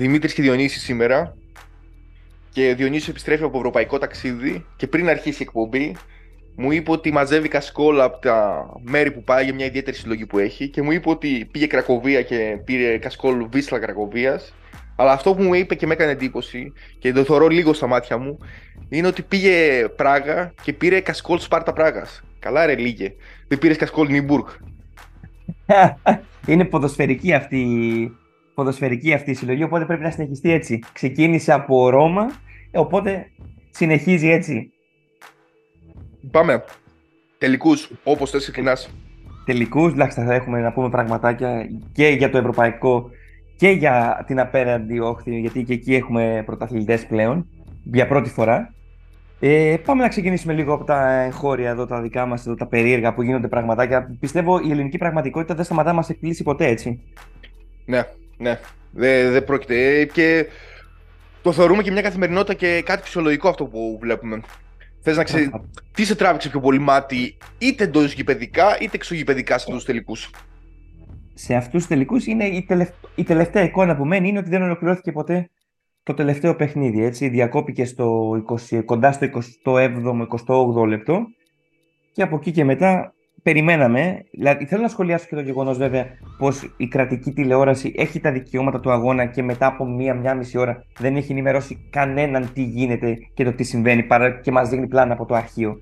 Δημήτρης και Διονύσης σήμερα. Και Διονύσης επιστρέφει από ευρωπαϊκό ταξίδι και πριν αρχίσει η εκπομπή μου είπε ότι μαζεύει κασκόλα από τα μέρη που πάει για μια ιδιαίτερη συλλογή που έχει και μου είπε ότι πήγε Κρακοβία και πήρε κασκόλ Βίσλα Κρακοβίας αλλά αυτό που μου είπε και με έκανε εντύπωση και το θεωρώ λίγο στα μάτια μου είναι ότι πήγε Πράγα και πήρε κασκόλ Σπάρτα Πράγας. Καλά ρε λίγε. Δεν πήρες κασκόλ Νιμπουργκ. είναι ποδοσφαιρική αυτή, ποδοσφαιρική αυτή η συλλογή, οπότε πρέπει να συνεχιστεί έτσι. Ξεκίνησε από Ρώμα, οπότε συνεχίζει έτσι. Πάμε. Τελικούς, όπως θες, ξεκινάς. Τελικούς, εντάξει, θα έχουμε να πούμε πραγματάκια και για το ευρωπαϊκό και για την απέναντι όχθη, γιατί και εκεί έχουμε πρωταθλητές πλέον για πρώτη φορά. Ε, πάμε να ξεκινήσουμε λίγο από τα εγχώρια εδώ, τα δικά μας, τα περίεργα που γίνονται πραγματάκια. Πιστεύω η ελληνική πραγματικότητα δεν σταματά να μας εκπλήσει ποτέ, έτσι. Ναι, ναι. Δεν δε πρόκειται. Και το θεωρούμε και μια καθημερινότητα και κάτι φυσιολογικό αυτό που βλέπουμε. Θες να ξέρει τι σε τράβηξε πιο πολύ μάτι, είτε εντό γηπαιδικά είτε εξωγηπαιδικά σε αυτούς τους τελικούς; Σε αυτούς τους τελικούς είναι η, η τελευταία εικόνα που μένει είναι ότι δεν ολοκληρώθηκε ποτέ το τελευταίο παιχνίδι. Έτσι. Διακόπηκε στο 20, κοντά στο 27ο-28ο λεπτό και από εκεί και μετά περιμέναμε. Δηλαδή, θέλω να σχολιάσω και το γεγονός βέβαια πως η κρατική τηλεόραση έχει τα δικαιώματα του αγώνα και μετά από μία-μία μισή ώρα δεν έχει ενημερώσει κανέναν τι γίνεται και το τι συμβαίνει παρά και μας δίνει πλάνα από το αρχείο.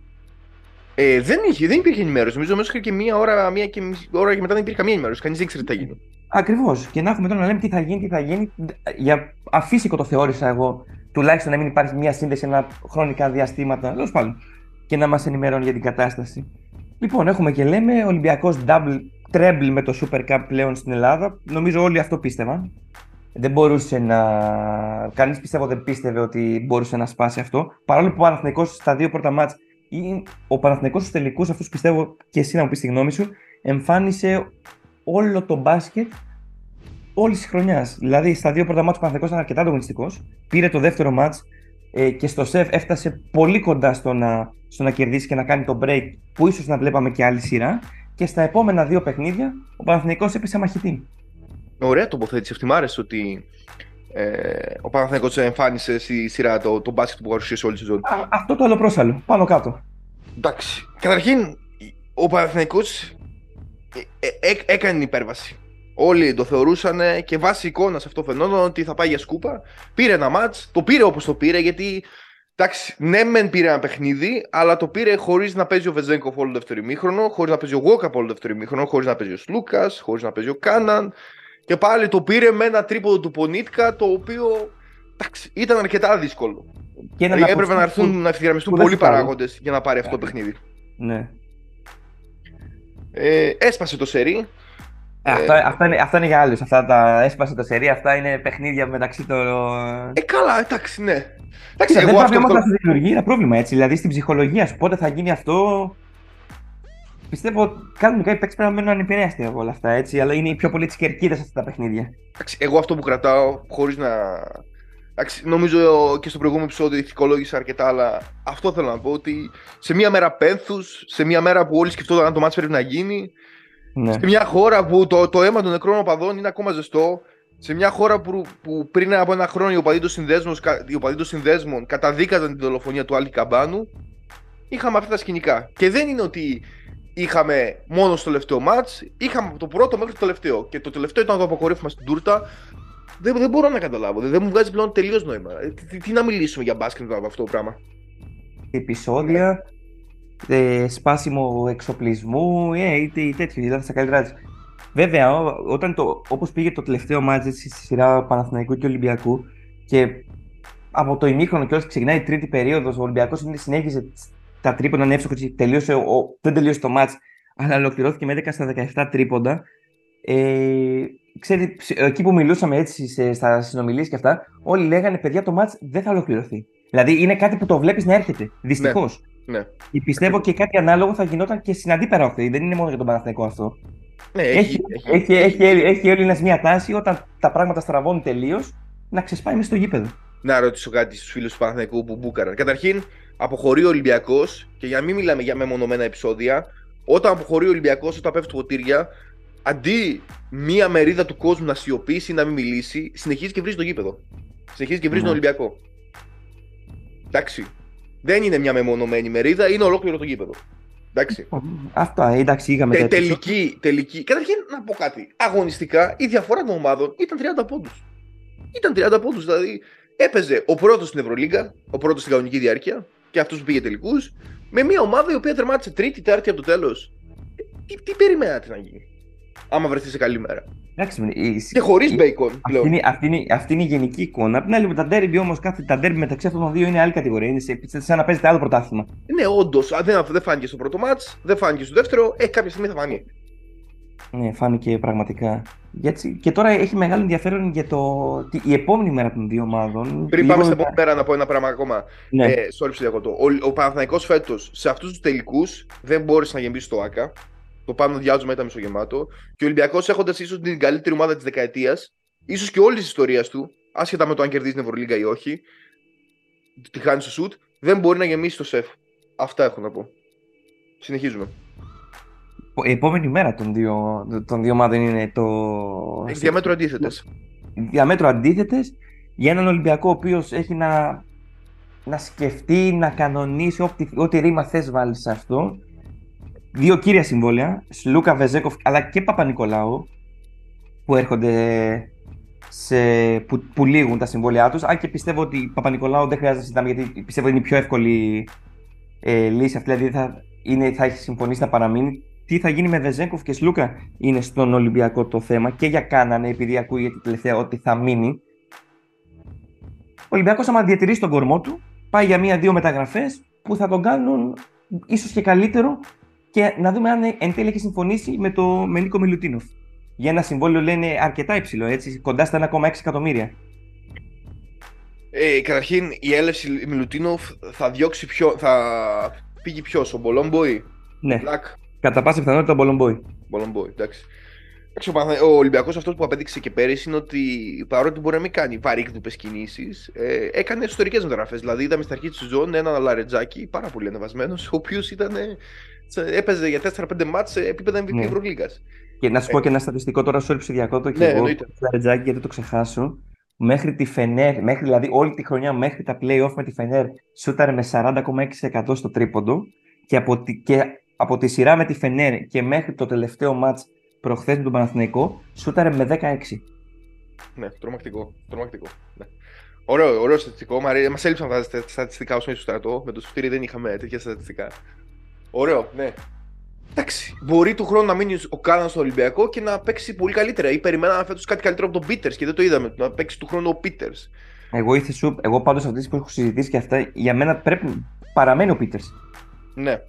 Ε, δεν, είχε, δεν υπήρχε ενημέρωση. Νομίζω μέχρι και μία ώρα, μία και μισή ώρα και μετά δεν υπήρχε καμία ενημέρωση. Κανείς δεν ήξερε τι θα γίνει. Ακριβώς. Και να έχουμε τώρα να λέμε τι θα γίνει, τι θα γίνει. Για αφύσικο το θεώρησα εγώ, τουλάχιστον να μην υπάρχει μια σύνδεση ένα χρονικά διαστήματα. Τέλος πάντων. Και να μας ενημερώνει για την κατάσταση. Λοιπόν, έχουμε και λέμε Ολυμπιακός double treble με το Super Cup πλέον στην Ελλάδα. Νομίζω όλοι αυτό πίστευαν. Δεν μπορούσε να. Κανείς πιστεύω δεν πίστευε ότι μπορούσε να σπάσει αυτό. Παρόλο που ο Παναθηναϊκός στα δύο πρώτα μάτς ο Παναθηναϊκός στους τελικούς, αυτούς πιστεύω και εσύ να μου πεις τη γνώμη σου, εμφάνισε όλο το μπάσκετ όλης της χρονιάς. Δηλαδή, στα δύο πρώτα μάτια ο Παναθηναϊκός ήταν αρκετά ανταγωνιστικός. Πήρε το δεύτερο μάτς ε, και στο σεφ έφτασε πολύ κοντά στο να, στο να κερδίσει και να κάνει το break που ίσως να βλέπαμε και άλλη σειρά. Και στα επόμενα δύο παιχνίδια ο Παναθηναϊκός έπεσε μαχητή. Ωραία τοποθέτηση αυτή. Μ' άρεσε ότι ε, ο Παναθηναϊκός εμφάνισε στη σειρά το, το μπάσκετ που παρουσίασε όλη τη ζωή. Αυτό το άλλο πρόσαλο. Πάνω κάτω. Εντάξει. Καταρχήν, ο Παναθηναϊκός ε, ε, ε, έκανε την υπέρβαση. Όλοι το θεωρούσαν και βάσει εικόνας αυτό φαινόταν ότι θα πάει για σκούπα. Πήρε ένα μάτς, το πήρε όπως το πήρε γιατί. Εντάξει, ναι, μεν πήρε ένα παιχνίδι, αλλά το πήρε χωρίς να παίζει ο Βεζέγκοφ όλο το δεύτερο ημίχρονο, χωρίς να παίζει ο Γόκαπ όλο το δεύτερο ημίχρονο, χωρίς να παίζει ο Σλούκας, χωρίς να παίζει ο Κάναν. Και πάλι το πήρε με ένα τρίποδο του Πονίτκα, το οποίο εντάξει, ήταν αρκετά δύσκολο. Και δηλαδή, έπρεπε να, έρθουν, να ευθυγραμμιστούν πολλοί παράγοντες για να πάρει αυτό το παιχνίδι. Ναι. Ε, έσπασε το σερί. Ε, αυτό, ε, αυτό, είναι, αυτό είναι για άλλους. Αυτά τα έσπασε το σερί, αυτά είναι παιχνίδια μεταξύ των. Ε, καλά, εντάξει, ναι. Εντάξει, εγώ δεν αυτό... θα δημιουργεί ένα πρόβλημα έτσι. Δηλαδή στην ψυχολογία σου πότε θα γίνει αυτό. Πιστεύω κάνουν κάποιοι παίξει πρέπει να μένουν ανεπηρέαστοι από όλα αυτά έτσι. Αλλά είναι πιο πολύ της κερκίδας αυτά τα παιχνίδια. Εντάξει, εγώ αυτό που κρατάω, χωρίς να. Εντάξει, νομίζω και στο προηγούμενο επεισόδιο ηθικολόγησα αρκετά, αλλά αυτό θέλω να πω ότι σε μια μέρα πένθους, σε μια μέρα που όλοι σκεφτόταν αν το μάτι πρέπει να γίνει, ναι. Σε μια χώρα που το, το αίμα των νεκρών οπαδών είναι ακόμα ζεστό, σε μια χώρα που, που πριν από ένα χρόνο οι οπαδοί των συνδέσμων, καταδίκαζαν την δολοφονία του Άλκη Καμπάνου, είχαμε αυτά τα σκηνικά. Και δεν είναι ότι είχαμε μόνο στο τελευταίο μάτς, είχαμε από το πρώτο μέχρι το τελευταίο. Και το τελευταίο ήταν το αποκορύφωμα στην τούρτα. Δεν, δεν μπορώ να καταλάβω. Δεν, δεν μου βγάζει πλέον τελείως νόημα. Ε, τι, τι, να μιλήσουμε για μπάσκετ από αυτό το πράγμα; Επισόδια ε, σπάσιμο εξοπλισμού ε, ή τέτοιο, δηλαδή στα καλύτερά Βέβαια, όταν το, όπως πήγε το τελευταίο μάτζ στη σειρά Παναθηναϊκού και Ολυμπιακού και από το ημίχρονο και ξεκινάει η τρίτη περίοδος, ο Ολυμπιακός συνέχιζε τα τρίποντα να εύστοχος τελείωσε, ο, δεν τελείωσε το μάτς, αλλά ολοκληρώθηκε με 10 στα 17 τρίποντα. Ε, ξέρετε, εκεί που μιλούσαμε έτσι σε, στα συνομιλίες και αυτά, όλοι λέγανε παιδιά το μάτς δεν θα ολοκληρωθεί. Δηλαδή είναι κάτι που το βλέπεις να έρχεται. Δυστυχώς. Ναι. Ναι. Και πιστεύω και κάτι ανάλογο θα γινόταν και στην αντίπερα όχθη. Δεν είναι μόνο για τον Παναθηναϊκό αυτό. Ναι, έχει, έχει, έχει, έχει, έχει μια τάση όταν τα πράγματα στραβώνουν τελείως να ξεσπάει μέσα στο γήπεδο. Να ρωτήσω κάτι στους φίλους του Παναθηναϊκού που μπούκαραν. Καταρχήν, αποχωρεί ο Ολυμπιακός και για να μην μιλάμε για μεμονωμένα επεισόδια, όταν αποχωρεί ο Ολυμπιακός, όταν πέφτουν ποτήρια, αντί μία μερίδα του κόσμου να σιωπήσει ή να μην μιλήσει, συνεχίζει και βρίζει το γήπεδο. Συνεχίζει και βρίζει τον Ναι. Ολυμπιακό. Εντάξει. Δεν είναι μια μεμονωμένη μερίδα, είναι ολόκληρο το γήπεδο. Εντάξει. Αυτό, ε, εντάξει, είχαμε Τε, τα επεισόδια. τελική, τελική. Καταρχήν να πω κάτι. Αγωνιστικά η διαφορά των ομάδων ήταν 30 πόντους. Ήταν 30 πόντους. Δηλαδή έπαιζε ο πρώτος στην Ευρωλίγκα, ο πρώτος στην κανονική διάρκεια και αυτός που πήγε τελικούς, με μια ομάδα η οποία τερμάτισε τρίτη, τέταρτη από το τέλος. Τι, τι περιμένατε να γίνει, άμα βρεθείς σε καλή μέρα. Εντάξει, η- Και χωρίς η- μπέικον Αυτή πλέον. είναι, αυτή, είναι, αυτή είναι η γενική εικόνα. Απ' την άλλη, με τα ντέρμπι όμως, κάθε τα ντέρμπι μεταξύ αυτών των δύο είναι άλλη κατηγορία. Είναι σε- σαν να παίζετε άλλο πρωτάθλημα. Ναι, όντως. Δεν, δεν φάνηκε στο πρώτο μάτ, δεν φάνηκε στο δεύτερο. Ε, κάποια στιγμή θα φανεί. Ναι, φάνηκε πραγματικά. Γιατί, και τώρα έχει μεγάλο ενδιαφέρον για το, τι- η επόμενη μέρα των δύο ομάδων. Πριν Λίγο πάμε στην να- επόμενη μέρα να πω ένα πράγμα ακόμα. Ναι, Ε, sorry, που διακόπτω. Ο, ο Παναθηναϊκός φέτος σε αυτούς τους τελικούς δεν μπόρεσε να γεμίσει το ΆΚΑ. Το πάνω διάζωμα ήταν μισογεμάτο. Και ο Ολυμπιακός έχοντας ίσως την καλύτερη ομάδα της δεκαετίας, ίσως και όλης της ιστορίας του, άσχετα με το αν κερδίζει την Ευρωλίγκα ή όχι, τη χάνει στο σουτ, δεν μπορεί να γεμίσει το σεφ. Αυτά έχω να πω. Συνεχίζουμε. η επόμενη μέρα των δύο, των δύο ομάδων είναι το. Έχει διαμέτρου αντίθετες. διαμέτρου αντίθετες για έναν Ολυμπιακό ο οποίος έχει να, να σκεφτεί, να κανονίσει ό,τι, ό,τι ρήμα θες βάλεις σε αυτό. Δύο κύρια συμβόλαια, Σλούκα Βεζέκοφ αλλά και Παπα-Νικολάου, που έρχονται σε, που, που λήγουν τα συμβόλαιά τους. Αν και πιστεύω ότι Παπα-Νικολάου δεν χρειάζεται να συζητάμε γιατί πιστεύω ότι είναι η πιο εύκολη ε, λύση αυτή. Δηλαδή θα, είναι, θα έχει συμφωνήσει να παραμείνει. Τι θα γίνει με Βεζέγκοφ και Σλούκα είναι στον Ολυμπιακό το θέμα και για Κάνανε, επειδή ακούγεται τελευταία ότι θα μείνει. Ο Ολυμπιακός, άμα διατηρήσει τον κορμό του, πάει για μία-δύο μεταγραφές που θα τον κάνουν ίσως και καλύτερο και να δούμε αν εν τέλει έχει συμφωνήσει με, το, με Νίκο Μιλουτίνοφ. Για ένα συμβόλαιο λένε αρκετά υψηλό, έτσι, κοντά στα 1,6 εκατομμύρια. Ε, καταρχήν η έλευση Μιλουτίνοφ θα διώξει πιο. θα φύγει ποιο, ο Μπολόμποη. Ναι, Black. κατά πάσα πιθανότητα ο Μπολομπόη. Μπολομποϊ, εντάξει. Εντάξει, Ο, Παναθα- ο Ολυμπιακός αυτός που απέδειξε και πέρυσι είναι ότι παρότι μπορεί να μην κάνει βαρύκδουπε κινήσεις, ε, έκανε ιστορικές μεταγραφές. Δηλαδή, είδαμε στην αρχή της σεζόν έναν Λαρετζάκη πάρα πολύ ανεβασμένος, ο οποίος έπαιζε για 4-5 μάτς σε επίπεδα MVP Ναι. Ευρωλίγας. Και να σου πω και ένα στατιστικό τώρα, σου σε διακόπτω και Ναι, εγώ, εννοείται. το Λαρετζάκη, γιατί το ξεχάσω. Μέχρι τη Φενέρ, μέχρι δηλαδή όλη τη χρονιά μέχρι τα play-off με τη Φενέρ, σούταρε με 40,6% στο τρίποντο και από, τη, και από τη σειρά με τη Φενέρ και μέχρι το τελευταίο μάτς προχθές με τον Παναθηναϊκό, σούταρε με 16. Ναι, τρομακτικό. τρομακτικό. Ναι. Ωραίο, ωραίο στατιστικό. Μας έλειψαν αυτά τα στατιστικά όσο ήσουν στο στρατό. Με το σωτήρι δεν είχαμε τέτοια στατιστικά. Ωραίο, ναι. Εντάξει, μπορεί του χρόνου να μείνει ο Κάναν στο Ολυμπιακό και να παίξει πολύ καλύτερα. Ή περιμέναμε φέτος κάτι καλύτερο από τον Πίτερς και δεν το είδαμε. Να παίξει του χρόνου ο Πίτερς. Εγώ, ήθε σου, εγώ πάντως αυτές που έχω συζητήσει και αυτά, για μένα πρέπει, παραμένει ο Πίτερς. Ναι.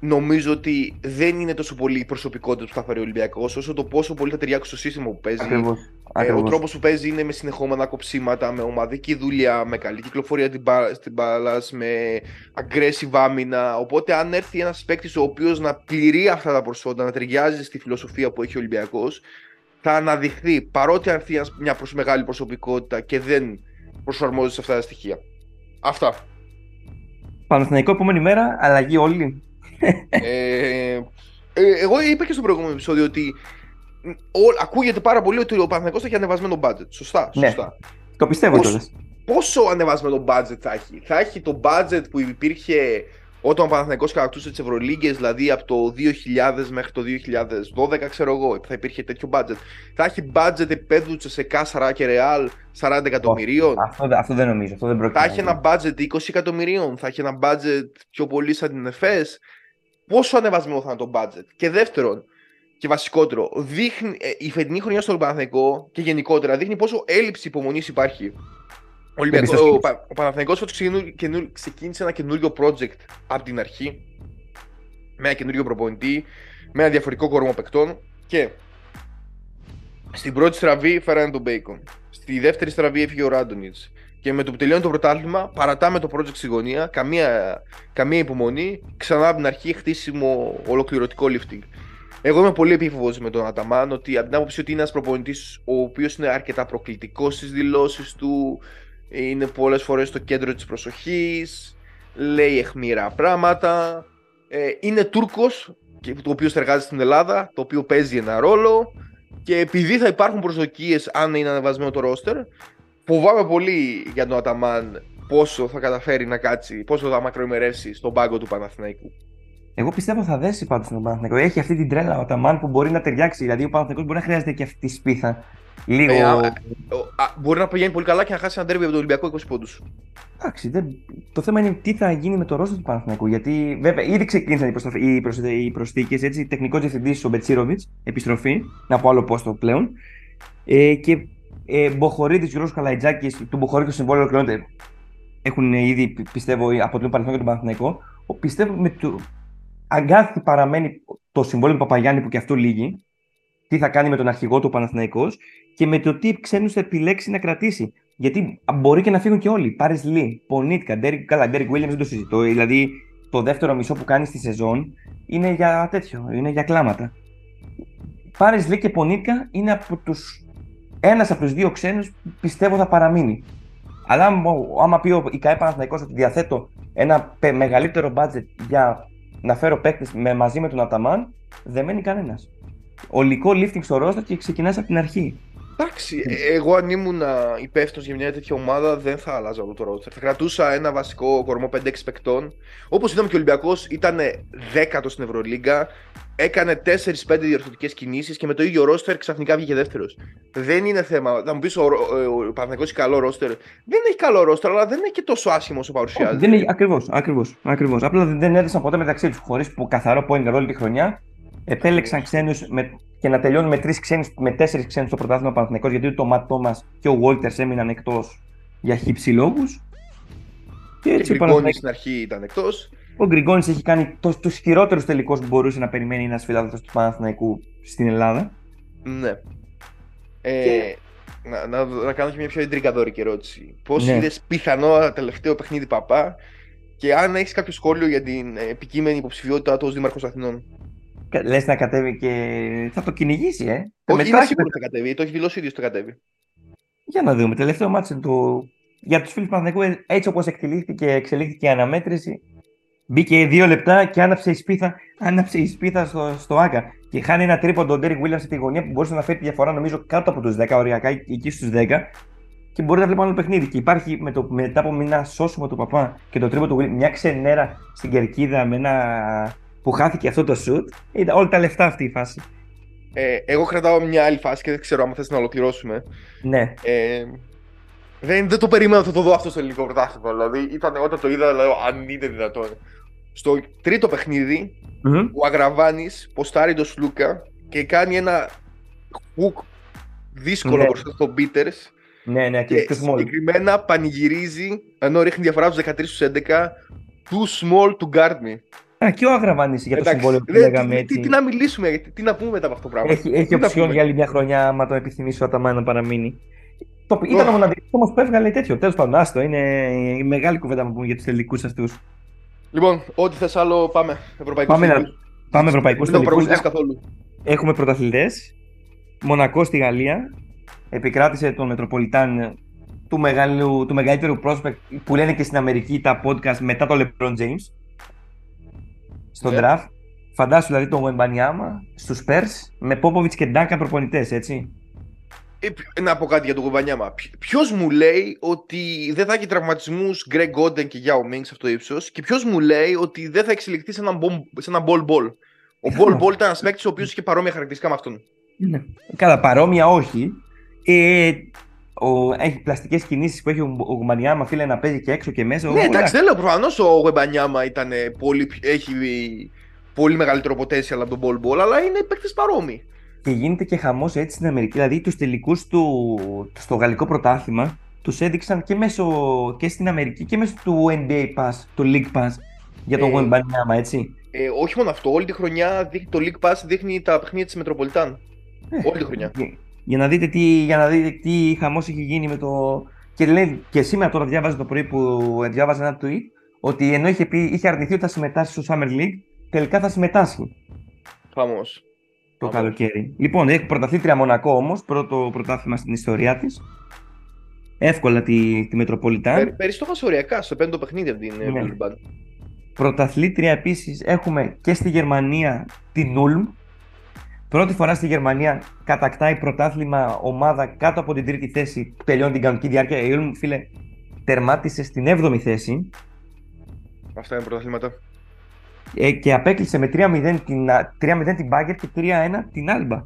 Νομίζω ότι δεν είναι τόσο πολύ η προσωπικότητα που θα φέρει ο Ολυμπιακό, όσο το πόσο πολύ θα ταιριάξει στο σύστημα που παίζει. Ακριβώς. Ε, ο Ακριβώς. τρόπος που παίζει είναι με συνεχόμενα κοψίματα, με ομαδική δουλειά, με καλή κυκλοφορία την μπα- στην μπάλα, με aggressive άμυνα. Οπότε, αν έρθει ένας παίκτης ο οποίος να πληρεί αυτά τα προσόντα, να ταιριάζει στη φιλοσοφία που έχει ο Ολυμπιακός, θα αναδειχθεί παρότι αν έρθει ένας- μια προς μεγάλη προσωπικότητα και δεν προσαρμόζει σε αυτά τα στοιχεία. Αυτά. Παναθηναϊκό επόμενη μέρα, αλλαγή όλοι. Ε, ε, εγώ είπα και στο προηγούμενο επεισόδιο ότι μ, ο- ακούγεται πάρα πολύ ότι ο Παναθηναϊκός θα έχει ανεβασμένο budget. Σωστά, Ναι. σωστά. Το πιστεύω Πώς- κιόλας. πόσο ανεβασμένο budget θα έχει; Θα έχει το budget που υπήρχε όταν ο Παναθηναϊκός κατακτούσε τις Ευρωλίγκες, δηλαδή από το 2000 μέχρι το 2012, ξέρω εγώ, θα υπήρχε τέτοιο budget. Θα έχει budget επίπεδου Τσεσεκά, Σαρά και Ρεάλ 40 εκατομμυρίων. Αυτό, αυτό δεν νομίζω, αυτό δεν πρόκειται. Θα να έχει γίνει. ένα budget 20 εκατομμυρίων, θα έχει ένα budget πιο πολύ σαν την ΕΦΕΣ. Πόσο ανεβασμένο θα είναι το budget. Και δεύτερον, και βασικότερο, δείχνει, ε, η φετινή χρονιά στον Παναθηναϊκό και γενικότερα δείχνει πόσο έλλειψη υπομονής υπάρχει. Ο, Ολυμπιακό, Εμπιστοσύνη. ο, Πα- ο Παναθηναϊκός φέτος ξεκινού- καινού- ξεκίνησε ένα καινούριο project από την αρχή. Με ένα καινούριο προπονητή, με ένα διαφορετικό κορμό παικτών και στην πρώτη στραβή φέρανε τον Bacon. Στη δεύτερη στραβή έφυγε ο Ράντονιτς. Και με το που τελειώνει το πρωτάθλημα, παρατάμε το project στη γωνία, καμία, καμία υπομονή, ξανά από την αρχή χτίσιμο ολοκληρωτικό lifting. Εγώ είμαι πολύ επίφοβος με τον Αταμάν ότι από την άποψη ότι είναι ένας προπονητής ο οποίος είναι αρκετά προκλητικός στις δηλώσεις του, είναι πολλές φορές στο κέντρο της προσοχής, λέει αιχμηρά πράγματα. Ε, είναι Τούρκος, και το οποίος στεργάζεται στην Ελλάδα, το οποίο παίζει ένα ρόλο και επειδή θα υπάρχουν προσδοκίες αν είναι ανεβασμένο το ρόστερ φοβάμαι πολύ για τον Αταμάν πόσο θα καταφέρει να κάτσει, πόσο θα μακροημερεύσει στον πάγκο του Παναθηναϊκού. Εγώ πιστεύω θα δέσει πάντω τον Παναθηναϊκό. Έχει αυτή την τρέλα ο Αταμάν που μπορεί να ταιριάξει. Δηλαδή ο Παναθηναϊκός μπορεί να χρειάζεται και αυτή τη σπίθα. Λίγο. Ε, α, α, μπορεί να πηγαίνει πολύ καλά και να χάσει ένα τέρμι από τον Ολυμπιακό 20 πόντους. Εντάξει, δεν... το θέμα είναι τι θα γίνει με το ρόλο του Παναθηναϊκού. Γιατί βέβαια ήδη ξεκίνησαν οι, προσθ... οι προσθήκες. Έτσι, τεχνικός διευθυντής ο Μπετσίροβιτς, επιστροφή, να πω άλλο πόστο πλέον. Ε, και ε, Μποχορίδη, Γιώργο Καλαϊτζάκης, του Μποχορίδη το συμβόλαιο ολοκληρώνεται. Έχουν ήδη, πιστεύω, από τον Παναθηναϊκό και τον Παναθηναϊκό. Πιστεύω με το. Αγκάθι παραμένει το συμβόλαιο του Παπαγιάννη που και αυτό λήγει. Τι θα κάνει με τον αρχηγό του Παναθηναϊκός και με το τι ξένους θα επιλέξει να κρατήσει. Γιατί μπορεί και να φύγουν και όλοι. Πάρις Λι, Πονίτκα, Ντέρικ, καλά, Ντέρικ Γουίλιαμς δεν το συζητώ. Δηλαδή το δεύτερο μισό που κάνει στη σεζόν είναι για τέτοιο, είναι για κλάματα. Πάρις Λι και Πονίτκα είναι από τους. Ένας από τους δύο ξένους πιστεύω θα παραμείνει. Αλλά άμα πει η ΚΑΕ Παναθηναϊκός ότι διαθέτω ένα μεγαλύτερο budget για να φέρω παίκτες μαζί με τον Αταμάν, δεν μένει κανένας. Ολικό lifting στο ρόστα και ξεκινάς από την αρχή. Εντάξει, ε, εγώ αν ήμουν υπεύθυνος για μια τέτοια ομάδα δεν θα άλλαζα αυτό το ρόστερ. Θα κρατούσα ένα βασικό κορμό 5-6 παικτών. Όπως είδαμε και ο Ολυμπιακός ήταν δέκατος στην Ευρωλίγκα. Έκανε 4-5 διορθωτικές κινήσεις και με το ίδιο ρόστερ ξαφνικά βγήκε δεύτερος. Δεν είναι θέμα. Θα μου πεις ο, ο, ο έχει καλό ρόστερ. Δεν έχει καλό ρόστερ, αλλά δεν είναι και τόσο άσχημο όσο παρουσιάζεται. Δεν ακριβώς, ακριβώς. Ακριβώς. Απλά δεν έδωσαν ποτέ μεταξύ τους χωρίς καθαρό point όλη τη χρονιά. Επέλεξαν ξένους με και να τελειώνουν με, τρεις ξένους, με τέσσερις ξένους στο πρωτάθλημα Παναθηναϊκός γιατί το Ματ Τόμας και ο Βόλτερ έμειναν εκτός για χύψη λόγους. Και έτσι ο Γκριγκόνης στην αρχή ήταν εκτός. Ο Γκριγκόνης έχει κάνει τους το, χειρότερους τελικούς που μπορούσε να περιμένει ένας φιλάδελφο του Παναθηναϊκού στην Ελλάδα. Ναι. Ε, και... να, να, να, κάνω και μια πιο εντρικαδόρικη ερώτηση. Πώς ναι. είδες πιθανό τελευταίο παιχνίδι Παπά; Και αν έχεις κάποιο σχόλιο για την επικείμενη υποψηφιότητά του ως Δήμαρχος Αθηνών. Λες να κατέβει και θα το κυνηγήσει, ε. Όχι, είναι σίγουρος ότι θα κατέβει. Το έχει δηλώσει ίδιο ότι θα κατέβει. Για να δούμε. Τελευταίο μάτσο του. Για τους φίλους Παναθηναϊκού, έτσι όπως εξελίχθηκε, εξελίχθηκε η αναμέτρηση, μπήκε δύο λεπτά και άναψε η σπίθα, άναψε η σπίθα στο, στο Άκα. Και χάνει ένα τρίπον τον Ντέρι Βίλιαμ στη γωνία που μπορούσε να φέρει τη διαφορά, νομίζω, κάτω από τους 10, οριακά εκεί στους 10. Και μπορεί να βλέπουμε άλλο παιχνίδι. Και υπάρχει με το, μετά από μια σώσιμο του παπά και το τρίπον του Βίλιαμ, μια ξενέρα στην κερκίδα με ένα που χάθηκε αυτό το σουτ, ήταν όλα τα λεφτά αυτή η φάση. Ε, εγώ κρατάω μια άλλη φάση και δεν ξέρω αν θες να ολοκληρώσουμε. Ναι. Ε, δεν, δεν το περίμενα να το δω αυτό στο ελληνικό πρωτάθλημα. Δηλαδή, ήταν όταν το είδα, λέω, αν είναι δυνατόν. Στο τρίτο παιχνίδι, mm-hmm. ο Αγραβάνης ποστάρει τον Σλούκα και κάνει ένα hook δύσκολο ναι. μπροστά στον Πίτερς. Ναι, ναι, και, και συγκεκριμένα πανηγυρίζει ενώ ρίχνει διαφορά τους 13 στους 11. Too small to guard me. Α, και ο Αγραβάνη για το συμβόλαιο που λέγαμε έτσι. Τι, τι, να μιλήσουμε, τι, τι να πούμε μετά από αυτό το πράγμα; Έχει, έχει οψιόν για άλλη μια χρονιά, άμα το επιθυμήσει ο Αταμάν να παραμείνει. Το, ήταν ο μοναδικό όμως που έβγαλε τέτοιο. Τέλος πάντων, άστο. Είναι η μεγάλη κουβέντα που πούμε για τους τελικούς αυτούς. Λοιπόν, ό,τι θες άλλο, πάμε. Ευρωπαϊκούς πάμε, να, πάμε ευρωπαϊκούς τελικούς. καθόλου. Έχουμε πρωταθλητές. Μονακό στη Γαλλία. Επικράτησε τον Μετροπολιτάν του, μεγάλου, του μεγαλύτερου prospect που λένε και στην Αμερική τα podcast μετά το LeBron James στον yeah. draft. Φαντάσου δηλαδή τον Γουεμπανιάμα στους Spurs με Πόποβιτ και Ντάκα προπονητές, έτσι. Ε, να πω κάτι για τον Γουεμπανιάμα. Ποιος μου λέει ότι δεν θα έχει τραυματισμούς Γκρέγκ Γκόντεν και Γιάο Μίνγκ σε αυτό το ύψος και ποιος μου λέει ότι δεν θα εξελιχθεί σε ένα, σε ένα ball ball. Ο ball ball ήταν ένας παίκτης ο οποίος είχε παρόμοια χαρακτηριστικά με αυτόν. Ναι. Καλά, παρόμοια όχι. Ε, ο, έχει πλαστικές κινήσεις που έχει ο, ο Γουμπανιάμα, φίλε, να παίζει και έξω και μέσα. Ναι, εντάξει, δεν λέω προφανώς ο Γουμπανιάμα πολύ, έχει πολύ μεγαλύτερο potential από τον Ball Ball, αλλά είναι παίκτη παρόμοιοι. Και γίνεται και χαμός έτσι στην Αμερική. Δηλαδή, τους τελικούς του στο γαλλικό πρωτάθλημα τους έδειξαν και, μέσω, και στην Αμερική και μέσω του NBA Pass, του League Pass για τον ε, έτσι. Ε, όχι μόνο αυτό, όλη τη χρονιά το League Pass δείχνει τα παιχνίδια της Μετροπολιτάν. Ε, όλη τη χρονιά για να δείτε τι, για να δείτε τι χαμός έχει γίνει με το... Και, λέει, και σήμερα τώρα διάβαζα το πρωί που διάβαζα ένα tweet ότι ενώ είχε, πει, είχε αρνηθεί ότι θα συμμετάσχει στο Summer League, τελικά θα συμμετάσχει. Φαμός. Το Φαμός. καλοκαίρι. Λοιπόν, έχει πρωταθλήτρια Μονακό όμως, πρώτο πρωτάθλημα στην ιστορία της. Εύκολα τη, τη Μετροπολιτάν. Πέρυσι το οριακά στο πέμπτο παιχνίδι από την ναι. Πρωταθλήτρια επίσης έχουμε και στη Γερμανία την Ulm. Πρώτη φορά στη Γερμανία κατακτάει πρωτάθλημα ομάδα κάτω από την τρίτη θέση που τελειώνει την κανονική διάρκεια. Η Ulm, φίλε, τερμάτισε στην 7η θέση. Αυτά είναι πρωταθλήματα. Ε, και απέκλεισε με 3-0 την, 3-0 την Bagger και 3-1 την Alba.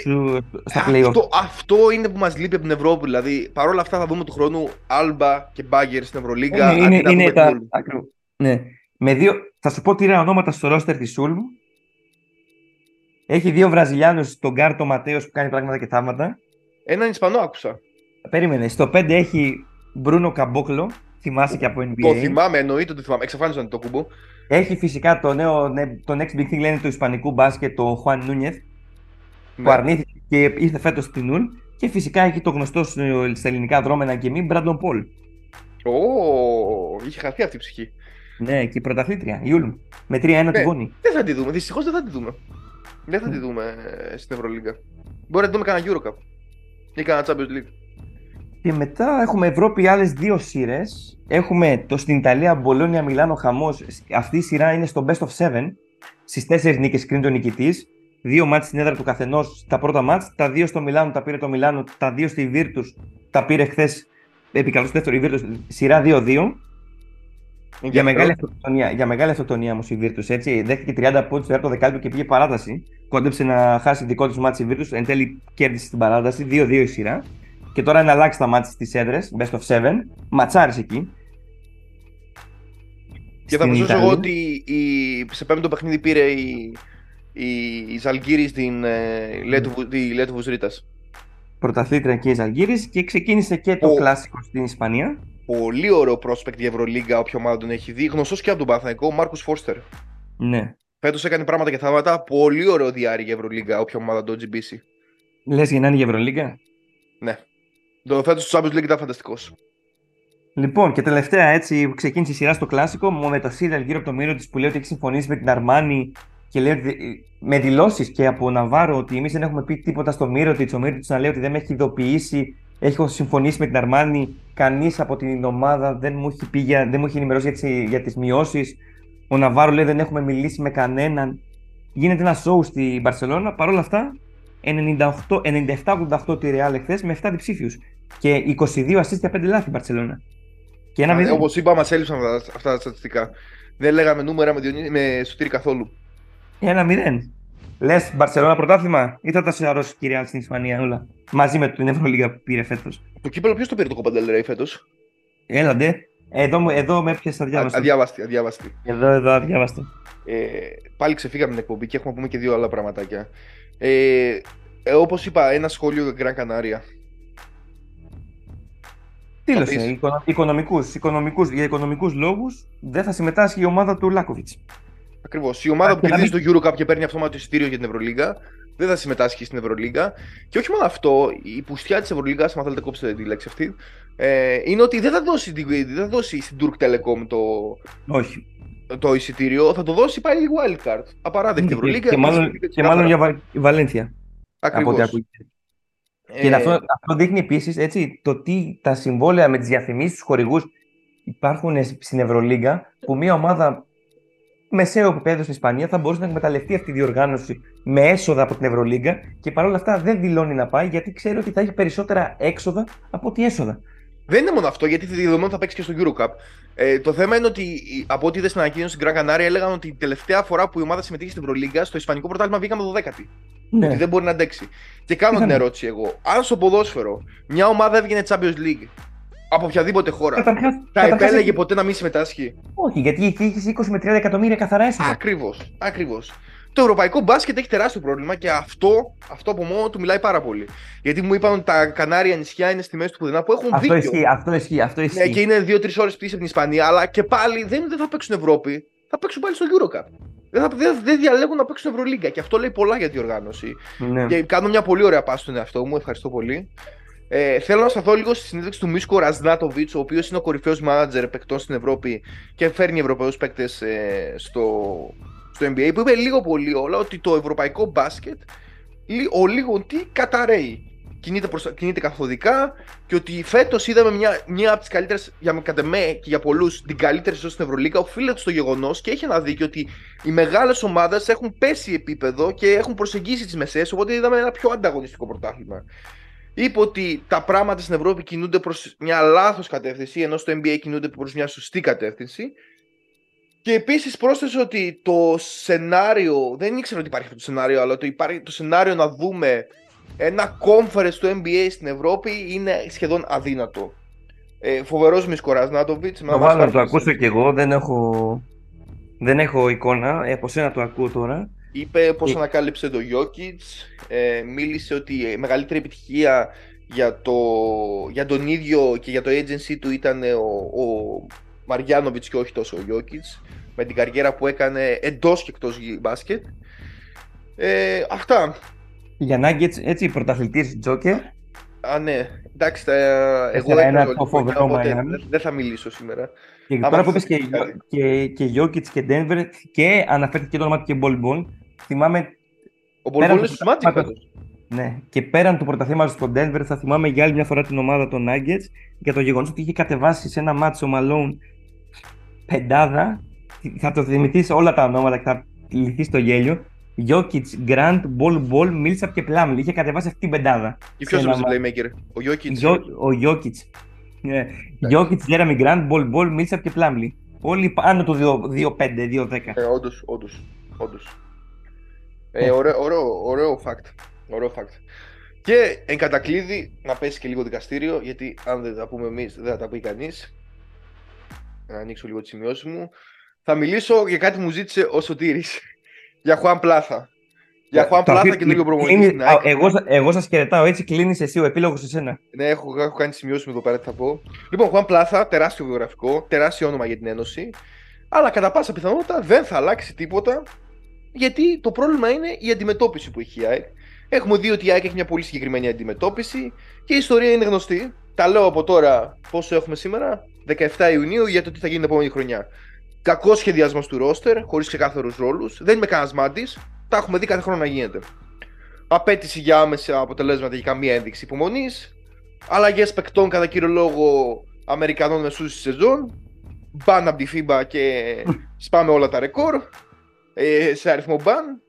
Σου, στα play αυτό, αυτό είναι που μας λείπει από την Ευρώπη. Δηλαδή, παρόλα αυτά θα δούμε του χρόνου Alba και Bagger στην Ευρωλίγκα. Είναι, είναι, είναι τα, ναι. Με δύο, θα σου πω τρία ονόματα στο ρόστερ της Ulm. Έχει δύο Βραζιλιάνους, τον Γκάρτο Ματέος που κάνει πράγματα και θαύματα. Έναν Ισπανό άκουσα. Περίμενε. Στο 5 έχει Μπρούνο Καμπόκλο. Θυμάσαι και από NBA. Το θυμάμαι, εννοείται το θυμάμαι. Εξαφάνισαν το κουμπό. Έχει φυσικά το νέο, ναι, το next big thing λένε του Ισπανικού μπάσκετ, το Χουάν Νούνιεθ. Ναι. Που αρνήθηκε και ήρθε φέτος στην Ουλ. Και φυσικά έχει το γνωστό στα ελληνικά δρόμενα και μη Μπράντον Πολ. Ω, είχε χαθεί αυτή η ψυχή. Ναι, και η πρωταθλήτρια, η Ουλ. Με 3-1 ναι, τη γόνη. Δεν θα τη δούμε, δυστυχώς δεν θα τη δούμε. Δεν θα τη δούμε ε, στην Ευρωλίγκα. Μπορεί να τη δούμε κανένα Eurocup ή κανένα Champions League. Και μετά έχουμε Ευρώπη άλλες δύο σειρές. Έχουμε το στην Ιταλία Μπολόνια Μιλάνο Χαμός. Αυτή η σειρά είναι στο best of 7. Στις τέσσερις νίκες κρίνει τον νικητής. Δύο μάτς στην έδρα του καθενός τα πρώτα μάτς. Τα δύο στο Μιλάνο τα πήρε το Μιλάνο. Τα δύο στη Βίρτου τα πήρε χθες. Επικαλώ στο δεύτερο η Βίρτου. Σειρά 2-2. Για μεγάλη, αυτοκτονία, για μεγάλη αυτοκτονία όμως η Βίρτου. Έτσι, δέχτηκε 30 πόντους στο έργο δεκάλεπτο και πήγε παράταση. Κόντεψε να χάσει δικό του μάτι η Βίρτου. Εν τέλει κέρδισε την παράταση. 2-2 η σειρά. Και τώρα είναι αλλάξει τα μάτια στις έδρες. Best of 7. Ματσάρι εκεί. Και θα προσθέσω εγώ ότι η... σε πέμπτο παιχνίδι πήρε η, η, η Ζαλγκύρη στην ε, Λέτου Βουζρίτα. Πρωταθλήτρια και η Ζαλγκύρης και ξεκίνησε και το Ο... κλασικό στην Ισπανία. Πολύ ωραίο πρόσπεκτ η Ευρωλίγκα, όποια ομάδα τον έχει δει. Γνωστός και από τον Παθαϊκό, ο Μάρκο Φόρστερ. Ναι. Φέτος έκανε πράγματα και θαύματα. Πολύ ωραίο διάρκεια η Ευρωλίγκα, όποια ομάδα τον GBC. Λες για να είναι η Ευρωλίγκα; Ναι. Το φέτος του Champions League ήταν φανταστικός. Λοιπόν, και τελευταία έτσι ξεκίνησε η σειρά στο κλασικό με το Σίδελ γύρω από το μύρο της που λέει ότι έχει συμφωνήσει με την Αρμάνη και λέει ότι με δηλώσεις και από Ναβάρο ότι εμείς δεν έχουμε πει τίποτα στο μύρο της. Ο μύρος της να λέει ότι δεν με έχει ειδοποιήσει, έχω συμφωνήσει με την Αρμάνη. Κανείς από την ομάδα δεν μου έχει, πει για, δεν μου έχει ενημερώσει για τις μειώσεις. Ο Ναβάρο λέει δεν έχουμε μιλήσει με κανέναν. Γίνεται ένα show στη Μπαρσελόνα. Παρ' όλα αυτά 97-88 τη Real εχθές με 7 διψήφιους. Και 22 assist για 5 λάθη η Barcelona. Και ένα Όπως είπα, μας έλειψαν αυτά τα στατιστικά. Δεν λέγαμε νούμερα με, Διονύ... με σωτήρι καθόλου. Ένα μηδέν. Λες Μπαρσελόνα πρωτάθλημα; Ή θα τα σειραρώσει κυρία στην Ισπανία όλα. Μαζί με την Ευρωλίγα που πήρε φέτος; Το κύπελο ποιος το πήρε το Κοπαντελρέι φέτος; Έλαντε. Εδώ, εδώ με έπιασε αδιάβαστη. Αδιάβαστη, αδιάβαστη. Εδώ, εδώ, αδιάβαστη. Ε, πάλι ξεφύγαμε την εκπομπή και έχουμε πούμε και δύο άλλα πραγματάκια. Ε, ε, Όπως είπα, ένα σχόλιο για Γκραν Κανάρια. Δήλωσε. Οικονομικούς, οικονομικούς, για οικονομικούς λόγους δεν θα συμμετάσχει η ομάδα του Λάκοβιτς. Ακριβώς. Η ομάδα που κερδίζει το EuroCup και παίρνει αυτόματο εισιτήριο για την Ευρωλίγα δεν θα συμμετάσχει στην Ευρωλίγα. Και όχι μόνο αυτό, η πουστιά της Ευρωλίγας, αν θέλετε κόψετε τη λέξη αυτή, ε, είναι ότι δεν θα δώσει, δεν θα δώσει στην Turk Telecom το, όχι το εισιτήριο, θα το δώσει πάλι η wildcard. Απαράδεκτη ναι, Ευρωλίγκα. Και, μάλλον, και μάλλον για η Βαλένθια. Ακριβώς. Ε... Και αυτό, αυτό δείχνει επίσης το τι τα συμβόλαια με τις διαφημίσεις του χορηγούς υπάρχουν στην Ευρωλίγκα που μια ομάδα μεσαίου επίπεδου στην Ισπανία θα μπορούσε να εκμεταλλευτεί αυτή τη διοργάνωση με έσοδα από την Ευρωλίγκα και παρόλα αυτά δεν δηλώνει να πάει γιατί ξέρει ότι θα έχει περισσότερα έξοδα από ότι έσοδα. Δεν είναι μόνο αυτό, γιατί δεδομένου θα παίξει και στο Eurocup. Ε, το θέμα είναι ότι από ό,τι είδες στην ανακοίνωση στην Gran Canaria έλεγαν ότι η τελευταία φορά που η ομάδα συμμετείχε στην Προλίγκα, στο Ισπανικό πρωτάθλημα βγήκαμε το 10η. Ναι. Ότι δεν μπορεί να αντέξει. Και κάνω την ερώτηση εγώ. Αν στο ποδόσφαιρο μια ομάδα έβγαινε Champions League από οποιαδήποτε χώρα, καταρχάς, θα καταρχάς επέλεγε έχει... ποτέ να μην συμμετάσχει. Όχι, γιατί εκεί έχεις 20 με 30 εκατομμύρια καθαρά έσοδα. Ακριβώς. Ακριβώς. Το ευρωπαϊκό μπάσκετ έχει τεράστιο πρόβλημα και αυτό, αυτό από μόνο του μιλάει πάρα πολύ. Γιατί μου είπαν ότι τα Κανάρια νησιά είναι στη μέση του πουδενά που έχουν αυτό δίκιο. Ισχύει, αυτό ισχύει, αυτό ναι, ισχύει. Ναι, και είναι 2-3 ώρες πίσω από την Ισπανία, αλλά και πάλι δεν, δεν θα παίξουν Ευρώπη, θα παίξουν πάλι στο Eurocup. Δεν, θα, δεν, δεν διαλέγουν να παίξουν Ευρωλίγκα και αυτό λέει πολλά για την οργάνωση. Ναι. Και κάνω μια πολύ ωραία πάση στον εαυτό μου, ευχαριστώ πολύ. Ε, θέλω να σταθώ λίγο στη συνέντευξη του Μίσκο Ραζνάτοβιτ, ο οποίος είναι ο κορυφαίος μάνατζερ παικτών στην Ευρώπη και φέρνει Ευρωπαίους παίκτες ε, στο, στο NBA που είπε λίγο πολύ όλα ότι το ευρωπαϊκό μπάσκετ ο λίγο τι καταραίει. κινείται, προς, κινείται καθοδικά και ότι φέτος είδαμε μια, μια από τις καλύτερες, για κατ' εμέ και για πολλούς, την καλύτερη σεζόν στην Ευρωλίγα. Οφείλεται στο γεγονός και έχει ένα δίκιο ότι οι μεγάλες ομάδες έχουν πέσει επίπεδο και έχουν προσεγγίσει τις μεσαίες. Οπότε είδαμε ένα πιο ανταγωνιστικό πρωτάθλημα. Είπε ότι τα πράγματα στην Ευρώπη κινούνται προς μια λάθος κατεύθυνση, ενώ στο NBA κινούνται προς μια σωστή κατεύθυνση. Και επίσης πρόσθεσε ότι το σενάριο, δεν ήξερα ότι υπάρχει αυτό το σενάριο, αλλά το, υπάρχει, το σενάριο να δούμε ένα conference του NBA στην Ευρώπη είναι σχεδόν αδύνατο. Ε, Φοβερός Μισκορά Νάτοβιτ. Το βάλω να το ακούσω κι εγώ, δεν έχω, δεν έχω εικόνα. Ε, από σένα το ακούω τώρα. Είπε πώς ε... ανακάλυψε το Jokic. Ε, μίλησε ότι η μεγαλύτερη επιτυχία για, το, για τον ίδιο και για το agency του ήταν ο, ο Μαριάνοβιτς και όχι τόσο ο Jokic. Με την καριέρα που έκανε εντός και εκτός μπάσκετ. Ε, αυτά. Για Nuggets, έτσι, πρωταθλητής Τζόκερ. Α, ναι. Εντάξει, τα... εγώ ένα το φοβερό Δεν θα μιλήσω σήμερα. Και τώρα που είπες και, και, και Jokic και Denver και αναφέρθηκε το όνομα του και Bol Bol, θυμάμαι... Ο Bol Bol είναι σημαντικός. Ναι, και πέραν του πρωταθλήματος στο Denver, θα θυμάμαι για άλλη μια φορά την ομάδα των Nuggets για το γεγονός ότι είχε κατεβάσει σε ένα μάτσο Malone πεντάδα. Θα το θυμηθείς όλα τα ονόματα και θα λυθεί στο γέλιο. Jokic, Grant, Ball, Ball, Millsap και Plumlee. Είχε κατεβάσει αυτή την πεντάδα. Και ποιος είναι ο playmaker, ο Jokic. Ο Jokic. Yeah. Jokic, Jeremy Grant, Ball, Ball, Millsap και Plumlee. Όλοι πάνω το 2-5, 2-10. Ε, όντως, όντως, όντως. Ε, ωραίο, ωραίο, ωραίο fact. Ωραίο fact. Και εν κατακλείδη να πέσει και λίγο δικαστήριο, γιατί αν δεν τα πούμε εμείς, δεν θα τα πει κανείς. Να ανοίξω λίγο τις σημειώσεις μου. Θα μιλήσω για κάτι που μου ζήτησε ο Σωτήρης για Χουάν Πλάθα. Για Χουάν Πλάθα και λίγο προμονητή. Εγώ, εγώ σας χαιρετάω, έτσι κλείνεις εσύ, ο επίλογος σε σένα. Ναι, έχω, έχω κάνει σημειώσεις με εδώ πέρα τι θα πω. Λοιπόν, Χουάν Πλάθα, τεράστιο βιογραφικό, τεράστιο όνομα για την Ένωση. Αλλά κατά πάσα πιθανότητα δεν θα αλλάξει τίποτα. Γιατί το πρόβλημα είναι η αντιμετώπιση που έχει η ΑΕΚ. Έχουμε δει ότι η ΑΕΚ έχει μια πολύ συγκεκριμένη αντιμετώπιση και η ιστορία είναι γνωστή. Τα λέω από τώρα πόσο έχουμε σήμερα, 17 Ιουνίου, για το τι θα γίνει την επόμενη χρονιά. Κακό σχεδιασμός του ρόστερ, χωρίς ξεκάθαρους ρόλους. Δεν είμαι κανένας μάτι. Τα έχουμε δει κάθε χρόνο να γίνεται. Απέτηση για άμεσα αποτελέσματα για καμία ένδειξη υπομονής. Αλλαγές παικτών κατά κύριο λόγο Αμερικανών μεσούς στη σεζόν. Μπαν από τη FIBA και σπάμε όλα τα ρεκόρ. Ε, σε αριθμό μπαν.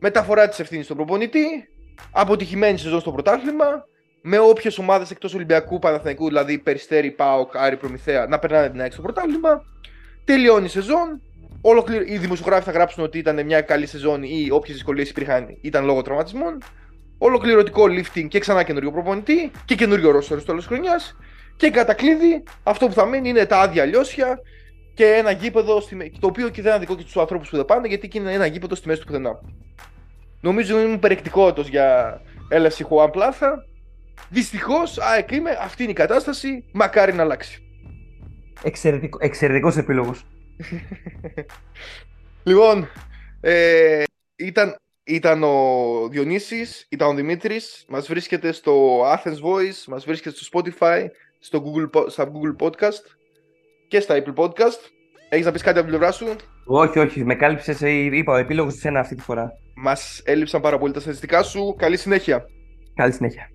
Μεταφορά της ευθύνης στον προπονητή. Αποτυχημένη σεζόν στο πρωτάθλημα. Με όποιες ομάδες εκτός Ολυμπιακού Παναθηναϊκού, δηλαδή Περιστέρη, Πάοκ, Άρη, Προμηθέα, να περνάνε την ΑΕΚ στο πρωτάθλημα. Τελειώνει η σεζόν. Ολοκληρω... Οι δημοσιογράφοι θα γράψουν ότι ήταν μια καλή σεζόν ή όποιες δυσκολίες υπήρχαν ήταν λόγω τραυματισμών. Ολοκληρωτικό lifting και ξανά καινούριο προπονητή και καινούριο ρόστερ στο τέλος χρονιάς. Και κατά κλείδι, αυτό που θα μείνει είναι τα άδεια λιώσια και ένα γήπεδο στη... το οποίο και δεν είναι δικό και του ανθρώπους που δεν πάνε γιατί είναι ένα γήπεδο στη μέση του πουθενά. Νομίζω είμαι περιεκτικότατο για έλευση Χουάν Πλάθα. Δυστυχώς, ΑΕΚ είμαι, αυτή είναι η κατάσταση. Μακάρι να αλλάξει. Εξαιρετικό, εξαιρετικός επίλογος. λοιπόν, ε, ήταν, ήταν ο Διονύσης, ήταν ο Δημήτρης. Μας βρίσκεται στο Athens Voice, μας βρίσκεται στο Spotify, στο Google, στα Google Podcast και στα Apple Podcast. Έχεις να πεις κάτι από την πλευρά σου; Όχι, όχι. Με κάλυψες, ε, είπα, ο επίλογος της ένα αυτή τη φορά. Μας έλειψαν πάρα πολύ τα στατιστικά σου. Καλή συνέχεια. Καλή συνέχεια.